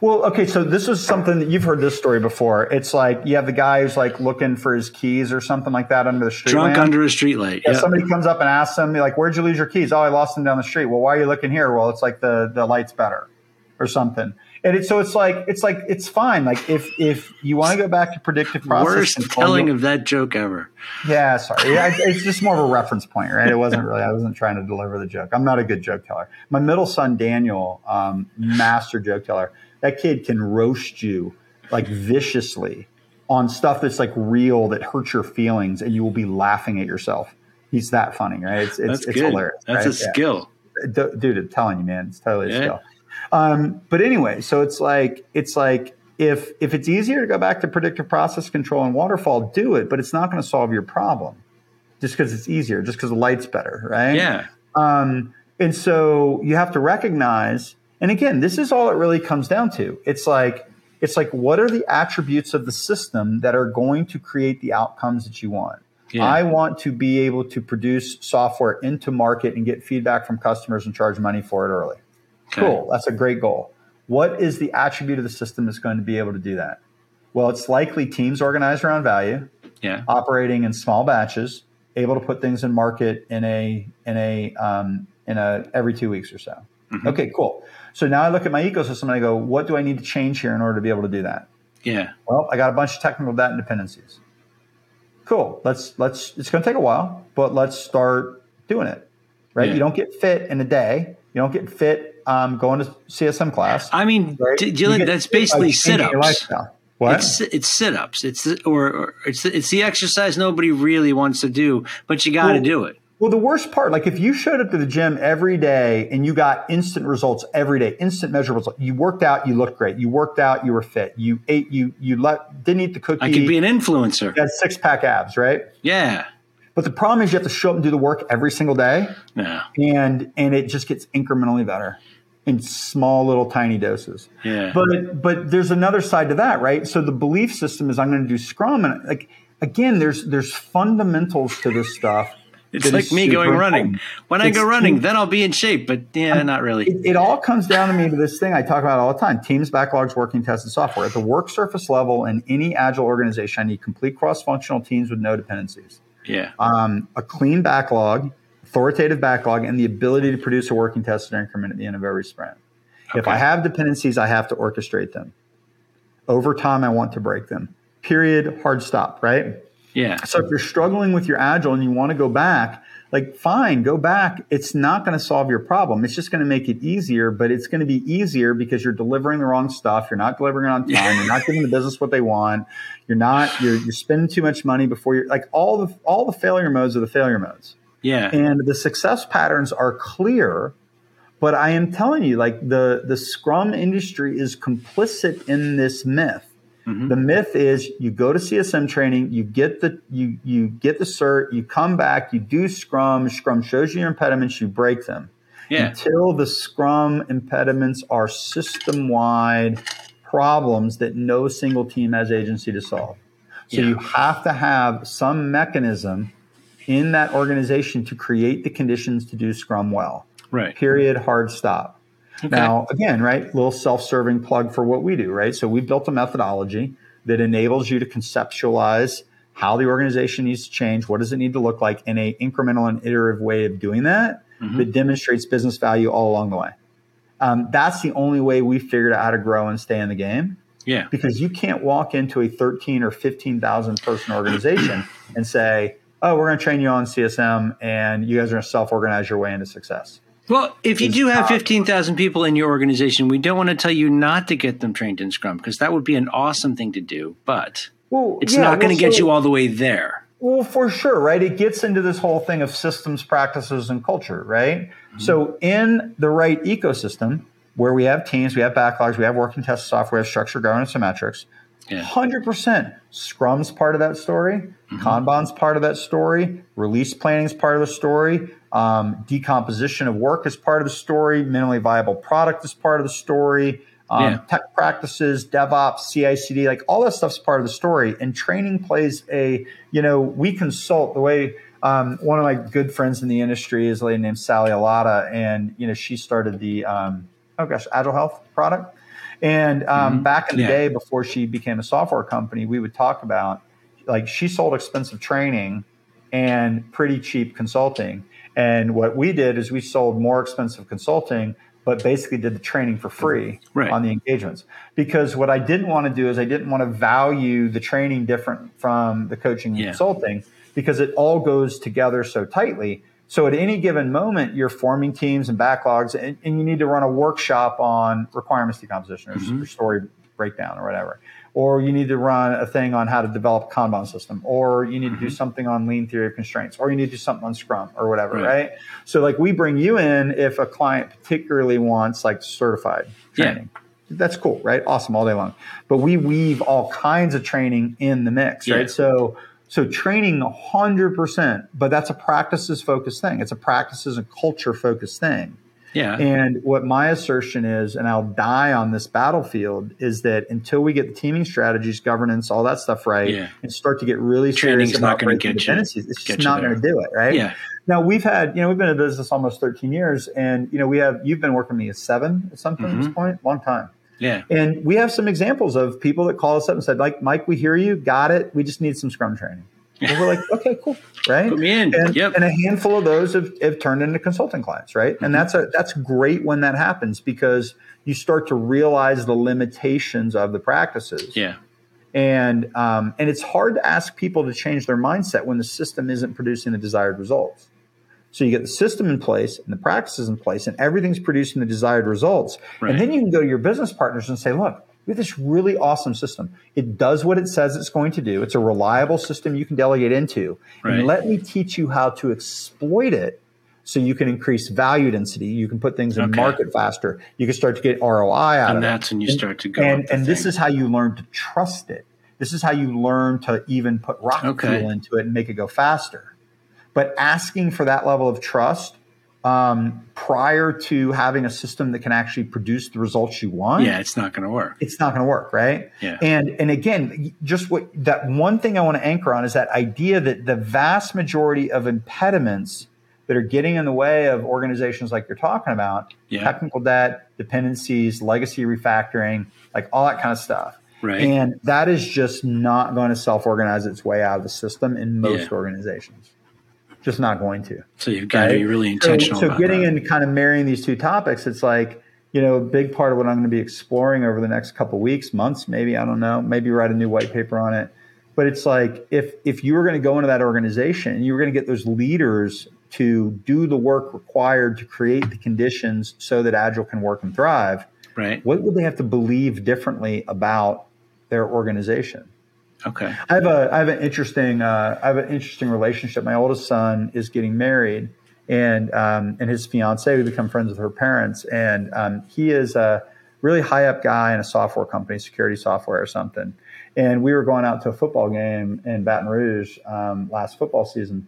Well, okay, so this is something that you've heard this story before. It's like you have the guy who's like looking for his keys or something like that under the street. Drunk lamp. under a street light. Yeah, yep. somebody comes up and asks him, like, "Where'd you lose your keys?" Oh, I lost them down the street. Well, why are you looking here? Well, it's like the the light's better, or something. And it, so it's like it's like it's fine. Like if if you want to go back to predictive process, worst control, telling of that joke ever. Yeah, sorry. Yeah, it's just more of a reference point, right? It wasn't really. I wasn't trying to deliver the joke. I'm not a good joke teller. My middle son Daniel, um, master joke teller. That kid can roast you like viciously on stuff that's like real that hurts your feelings, and you will be laughing at yourself. He's that funny, right? It's it's, that's it's hilarious. That's right? a skill, yeah. dude. I'm telling you, man, it's totally a skill. Um, but anyway, so it's like it's like if if it's easier to go back to predictive process control and waterfall, do it. But it's not going to solve your problem just because it's easier, just because the light's better, right? Yeah. Um, and so you have to recognize, and again, this is all it really comes down to. It's like it's like what are the attributes of the system that are going to create the outcomes that you want. Yeah. I want to be able to produce software into market and get feedback from customers and charge money for it early. Okay. Cool. That's a great goal. What is the attribute of the system that's going to be able to do that? Well, it's likely teams organized around value, yeah. operating in small batches, able to put things in market in a in a um, in a every two weeks or so. Mm-hmm. Okay, cool. So now I look at my ecosystem and I go, what do I need to change here in order to be able to do that? Yeah. Well, I got a bunch of technical debt and dependencies. Cool. Let's let's. It's going to take a while, but let's start doing it. Right. Yeah. You don't get fit in a day. You don't get fit um, going to CSM class. I mean, right? Dylan, that's basically sit ups. What? It's it's sit ups. It's or, or, it's it's the exercise nobody really wants to do, but you got to well, do it. Well, the worst part, like if you showed up to the gym every day and you got instant results every day, instant measurable results. You worked out, you looked great. You worked out, you were fit. You ate, you you let didn't eat the cookie. I could be an influencer. You had six pack abs, right? Yeah. But the problem is you have to show up and do the work every single day. Yeah. And and it just gets incrementally better in small little tiny doses. Yeah. But but there's another side to that, right? So the belief system is I'm going to do Scrum, and like again, there's there's fundamentals to this stuff. It's like me going running. Important. When it's I go running, then I'll be in shape. But yeah, not really. It, it, all comes down to me to this thing I talk about all the time: teams, backlogs, working tests, and software. At the work surface level in any agile organization, I need complete cross-functional teams with no dependencies. Yeah. Um, a clean backlog authoritative backlog, and the ability to produce a working tested increment at the end of every sprint. Okay. If I have dependencies, I have to orchestrate them. Over time, I want to break them. Period. Hard stop, right? Yeah. So if you're struggling with your agile and you want to go back, like fine, go back. It's not going to solve your problem. It's just going to make it easier, but it's going to be easier because you're delivering the wrong stuff. You're not delivering it on *laughs* time. you're not giving the business what they want. You're not, you're, you're spending too much money before you're like all the, all the failure modes are the failure modes. Yeah. And the success patterns are clear, but I am telling you, like the, the Scrum industry is complicit in this myth. Mm-hmm. The myth is you go to CSM training, you get the you you get the cert, you come back, you do Scrum, Scrum shows you your impediments, you break them. Yeah. Until the Scrum impediments are system wide problems that no single team has agency to solve. So yeah. you have to have some mechanism in that organization to create the conditions to do Scrum well. Right. Period. Hard stop. Okay. Now, again, right, little self-serving plug for what we do, right? So we built a methodology that enables you to conceptualize how the organization needs to change, what does it need to look like in a incremental and iterative way of doing that mm-hmm. that demonstrates business value all along the way. Um, that's the only way we figured out how to grow and stay in the game. Yeah. Because you can't walk into a 13 or 15,000 person organization *clears throat* and say, oh, we're going to train you on CSM and you guys are going to self organize your way into success. Well, if you do have 15,000 people in your organization, we don't want to tell you not to get them trained in Scrum because that would be an awesome thing to do, but well, it's yeah, not going to well, get you all the way there. Well, for sure, right? It gets into this whole thing of systems, practices, and culture, right? Mm-hmm. So, in the right ecosystem where we have teams, we have backlogs, we have working test software, structure, governance, and metrics, Hundred percent. Scrum's part of that story. Mm-hmm. Kanban's part of that story. Release planning is part of the story. Um, decomposition of work is part of the story. Minimally viable product is part of the story. Um, yeah. Tech practices, DevOps, CI/CD, like all that stuff's part of the story. And training plays a. You know, we consult the way. Um, one of my good friends in the industry is a lady named Sally Elatta, and you know she started the um, oh gosh AgilityHealth product. And um, mm-hmm. back in the yeah. day, before she became a software company, we would talk about like she sold expensive training and pretty cheap consulting. And what we did is we sold more expensive consulting, but basically did the training for free right. on the engagements. Because what I didn't want to do is I didn't want to value the training different from the coaching and consulting because it all goes together so tightly. So at any given moment, you're forming teams and backlogs, and, and you need to run a workshop on requirements decomposition or, mm-hmm. story breakdown or whatever. or you need to run a thing on how to develop a Kanban system, or you need to do Mhm. something on lean theory of constraints, or you need to do something on Scrum or whatever, Right. right? So like we bring you in if a client particularly wants like certified Yeah. training. That's cool, right? Awesome all day long. But we weave all kinds of training in the mix, Yeah. right? So so training 100%, but that's a practices focused thing. It's a practices and culture focused thing. Yeah. And what my assertion is, and I'll die on this battlefield, is that until we get the teaming strategies, governance, all that stuff right, Yeah. and start to get really Training's serious not about breaking get dependencies, it's just not going to do it, right? Yeah. Now we've had, you know, we've been in business almost 13 years, and you know, we have you've been working with me at seven at some point Mhm. point, long time. Yeah. And we have some examples of people that call us up and said, like, Mike, we hear you, got it. We just need some Scrum training. *laughs* And we're like, okay, cool, right? Put me in. And, yep. and a handful of those have, have turned into consulting clients, right? Mm-hmm. And that's a that's great when that happens because you start to realize the limitations of the practices. yeah. And um, and it's hard to ask people to change their mindset when the system isn't producing the desired results. So you get the system in place and the practices in place, and everything's producing the desired results. Right. And then you can go to your business partners and say, "Look, we have this really awesome system. It does what it says it's going to do. It's a reliable system you can delegate into. Right. And let me teach you how to exploit it." So you can increase value density. You can put things in Okay. market faster. You can start to get ROI out And of it And that's when you start to go. and and this is how you learn to trust it. This is how you learn to even put rocket Okay. fuel into it and make it go faster. But asking for that level of trust um, prior to having a system that can actually produce the results you want, yeah, it's not going to work. it's not going to work, right? Yeah. And and again, just what that one thing I want to anchor on is that idea that the vast majority of impediments that are getting in the way of organizations like you're talking about, Yeah. technical debt, dependencies, legacy refactoring, like all that kind of stuff. Right. And that is just not going to self-organize its way out of the system in most Yeah. organizations. Just not going to. so you've got to be really intentional. So, about getting that. in kind of marrying these two topics, it's like, you know, a big part of what I'm going to be exploring over the next couple weeks, months, maybe, I don't know, maybe write a new white paper on it. But it's like if if you were going to go into that organization and you were going to get those leaders to do the work required to create the conditions so that Agile can work and thrive, right. what would they have to believe differently about their organization? Okay. I have a I have an interesting uh, I have an interesting relationship. My oldest son is getting married, and um, and his fiance we become friends with her parents, and um, he is a really high up guy in a software company, security software or something. And we were going out to a football game in Baton Rouge um, last football season,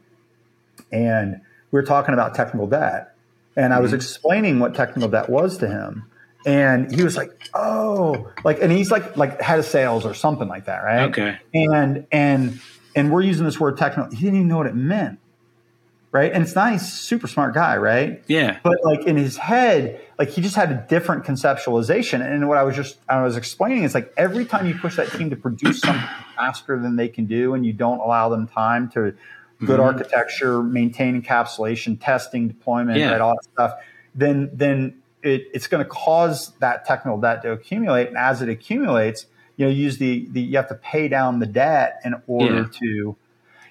and we were talking about technical debt, and I was Mhm. explaining what technical debt was to him. And he was like, "Oh, like," and he's like, like head of sales or something like that, right? Okay. and and and we're using this word technical. He didn't even know what it meant, right? And it's not he's a super smart guy, right? Yeah. But like in his head, like he just had a different conceptualization. And what I was just I was explaining is like every time you push that team to produce something *coughs* faster than they can do, and you don't allow them time to good Mhm. architecture, maintain encapsulation, testing, deployment, Yeah. right, all that stuff, then then it, it's going to cause that technical debt to accumulate. And as it accumulates, you know, use the, the you have to pay down the debt in order Yeah. to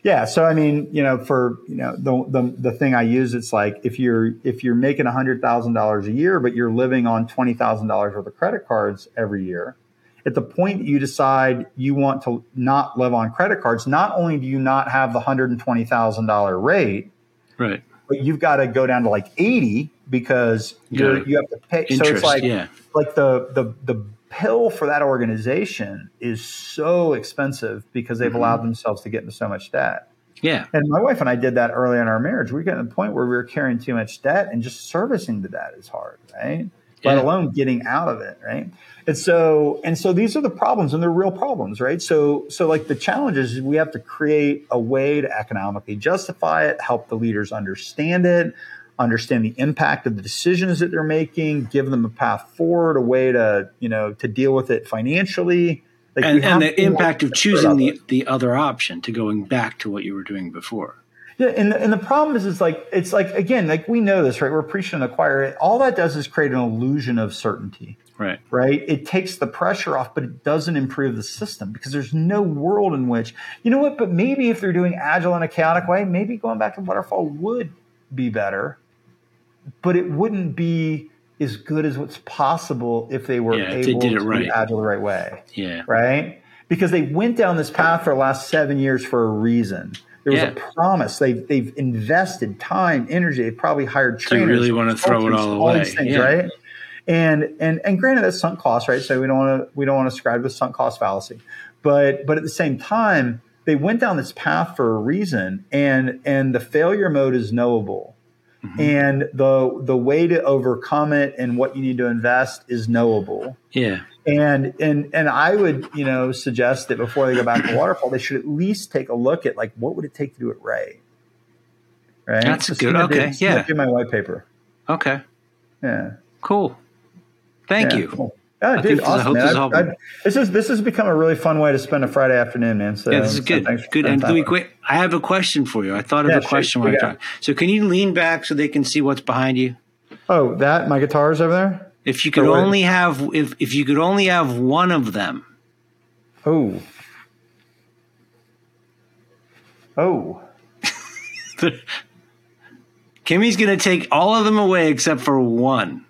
yeah. So I mean, you know, for you know the the, the thing I use, it's like if you're if you're making a hundred thousand dollars a year, but you're living on twenty thousand dollars worth of credit cards every year. At the point that you decide you want to not live on credit cards, not only do you not have the hundred and twenty thousand dollar rate, Right. but you've got to go down to like 80 because you're, Got you have to pay. so it's like, yeah. like the, the, the pill for that organization is so expensive because they've Mhm. allowed themselves to get into so much debt. Yeah. And my wife and I did that early in our marriage. We got to the point where we were carrying too much debt and just servicing the debt is hard, right? Let Yeah. alone getting out of it, right? And so and so these are the problems and they're real problems, right? So so like the challenge is we have to create a way to economically justify it, help the leaders understand it, understand the impact of the decisions that they're making, give them a path forward, a way to, you know, to deal with it financially. Like And, and the impact of choosing the, the other option to going back to what you were doing before. Yeah, and the, and the problem is, it's like it's like again, like we know this, right? We're preaching to the choir. All that does is create an illusion of certainty, Right. right? It takes the pressure off, but it doesn't improve the system because there's no world in which you know what. But maybe if they're doing agile in a chaotic way, maybe going back to waterfall would be better, but it wouldn't be as good as what's possible if they were Yeah, able they to right. be agile the right way Yeah. right? Because they went down this path for the last seven years for a reason. There was Yeah. a promise. They've they've invested time, energy. They've probably hired trainers. They really wanna throw it all these away. things, Yeah. right? And and and granted, that's sunk cost, right? So we don't want to we don't want to ascribe to the sunk cost fallacy, but but at the same time, they went down this path for a reason, and and the failure mode is knowable. Mm-hmm. And the the way to overcome it and what you need to invest is knowable. Yeah. And and and I would you know suggest that before they go back to waterfall, they should at least take a look at like what would it take to do it right. Right. That's So good. see what I did- Okay, I yeah. did in my white paper. Okay. Yeah. Cool. Thank Yeah, you. cool. Oh, think dude, this- I awesome, hope man. this I-. I- this is this has become a really fun way to spend a Friday afternoon, man. So Yeah, this is good. for Good. And let quick. I have a question for you. I thought of Yeah, a question What while I. So can you lean back so they can see what's behind you? Oh, that my guitar's over there. If you could So only have if if you could only have one of them, Oh. Oh. *laughs* Kimmy's going to take all of them away except for one.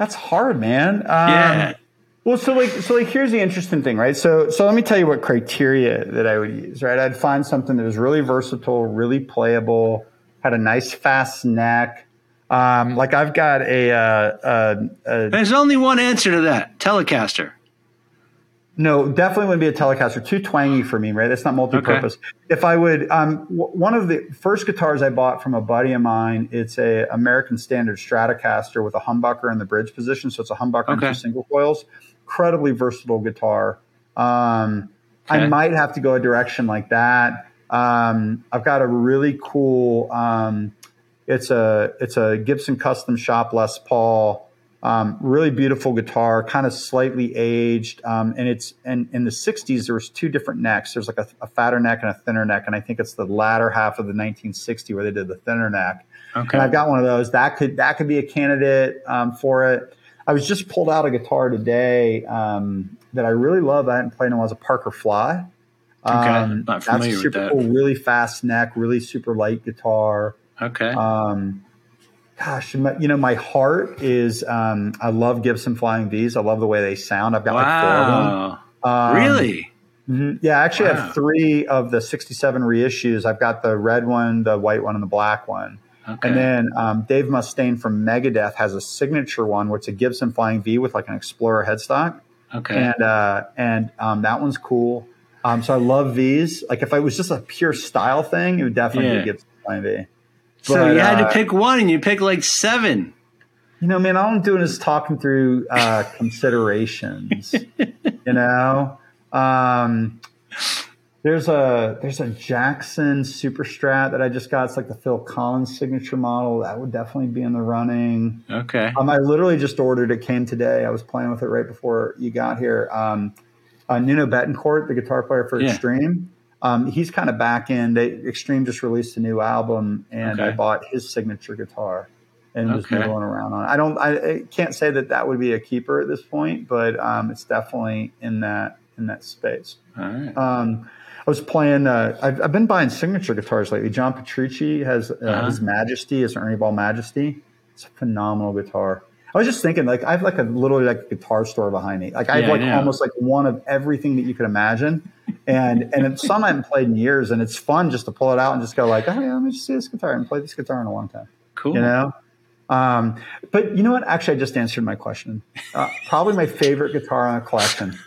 That's hard, man. Um, Yeah. Well, so like, so like, here's the interesting thing, right? So, so let me tell you what criteria that I would use, right? I'd find something that was really versatile, really playable, had a nice fast neck. Um, like I've got a, uh, uh, a There's only one answer to that. Telecaster. No, definitely wouldn't be a Telecaster. Too twangy for me, right? That's not multi-purpose. If I would, um, w- one of the first guitars I bought from a buddy of mine, it's a American Standard Stratocaster with a humbucker in the bridge position, so it's a humbucker and two single coils. Incredibly versatile guitar. Um, I might have to go a direction like that. Um, I've got a really cool. Um, it's a it's a Gibson Custom Shop Les Paul. Um, really beautiful guitar, kind of slightly aged, um, and it's and in the '60s there was two different necks. There's like a, a fatter neck and a thinner neck, and I think it's the latter half of the 1960 where they did the thinner neck. Okay. And I've got one of those. That could that could be a candidate um, for it. I was just pulled out a guitar today um, that I really love. I hadn't played in a while. It's a Parker Fly. Um, not familiar that's a with super that. cool, really fast neck, really super light guitar. Okay. Um, gosh, my, you know, my heart is. Um, I love Gibson Flying V's. I love the way they sound. I've got like four of them. Um, really? mhm. Yeah, I actually Wow. have three of the 67 reissues. I've got the red one, the white one, and the black one. Okay. And then um, Dave Mustaine from Megadeth has a signature one, which is a Gibson Flying V with like an Explorer headstock, okay. and uh, and um, that one's cool. Um, so I love V's. Like if I was just a pure style thing, it would definitely Yeah. be a Gibson Flying V. so you had uh, to pick one, and you picked like seven. You know, man, all I'm doing is talking through uh, *laughs* considerations. you know, um, there's a there's a Jackson Super Strat that I just got. It's like the Phil Collen signature model. That would definitely be in the running. Okay. Um, I literally just ordered it. Came today. I was playing with it right before you got here. Um, uh, Nuno Bettencourt, the guitar player for Yeah. Extreme. Um, he's kind of back in. They, Extreme just released a new album, and I bought his signature guitar and was Okay. noodling around on. it. I don't. I, I can't say that that would be a keeper at this point, but um, it's definitely in that in that space. All right. Um, I was playing. Uh, I've, I've been buying signature guitars lately. John Petrucci has uh, Uh-huh. his Majesty, his Ernie Ball Majesty. It's a phenomenal guitar. I was just thinking, like, I have like a literally like guitar store behind me. Like, I have Yeah, I like know. almost like one of everything that you could imagine, and and it's some I haven't played in years, and it's fun just to pull it out and just go like, oh yeah, let me just see this guitar and play this guitar in a long time Cool. you know um, but you know what actually i just answered my question uh, probably my favorite guitar on a collection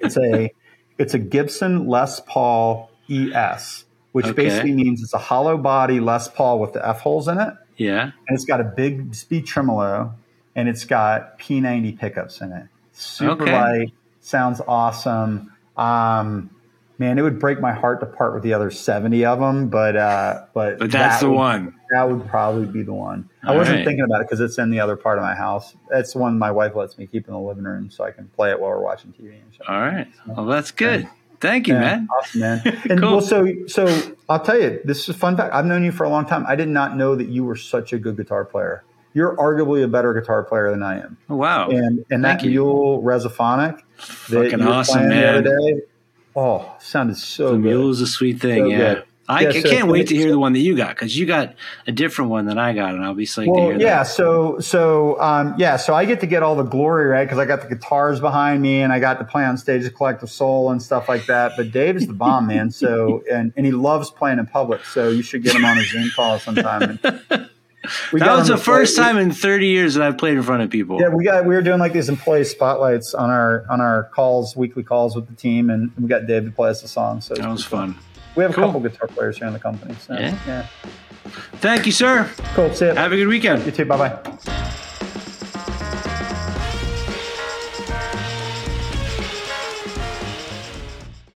it's a it's a gibson les paul es which Okay. basically means it's a hollow body les paul with the f holes in it Yeah. and it's got a Bigsby tremolo and it's got p90 pickups in it super Okay. light sounds awesome um, man it would break my heart to part with the other 70 of them but uh, but But that's that the would- one. that would probably be the one. I wasn't right. thinking about it because it's in the other part of my house. That's the one my wife lets me keep in the living room so I can play it while we're watching TV and. All right. Well, that's good. Thank you, Yeah, man. Awesome, man. *laughs* And Cool. well, so so I'll tell you, this is a fun fact. I've known you for a long time. I did not know that you were such a good guitar player. You're arguably a better guitar player than I am. Oh, wow. And and that Thank you. mule Resophonic that Fucking you were awesome, playing the other day, oh, sounded so the good. mule is a sweet thing. So yeah. good. I, Yeah, I so can't wait to hear the one that you got because you got a different one than I got, and I'll be psyched to Well, hear yeah. that. So, so, um, yeah. So I get to get all the glory, right? Because I got the guitars behind me, and I got to play on stage with Collective Soul and stuff like that. But Dave is the bomb, man. So, *laughs* and and he loves playing in public. So you should get him on a Zoom call sometime. And *laughs* we That was the play- first time in 30 years that I've played in front of people. Yeah, we got we were doing like these employee spotlights on our on our calls, weekly calls with the team, and we got Dave to play us a song. So that was fun. we have a Cool. couple guitar players here in the company. So, Yeah. yeah. Thank you, sir. Cool. See ya. Have a good weekend. You too. Bye bye.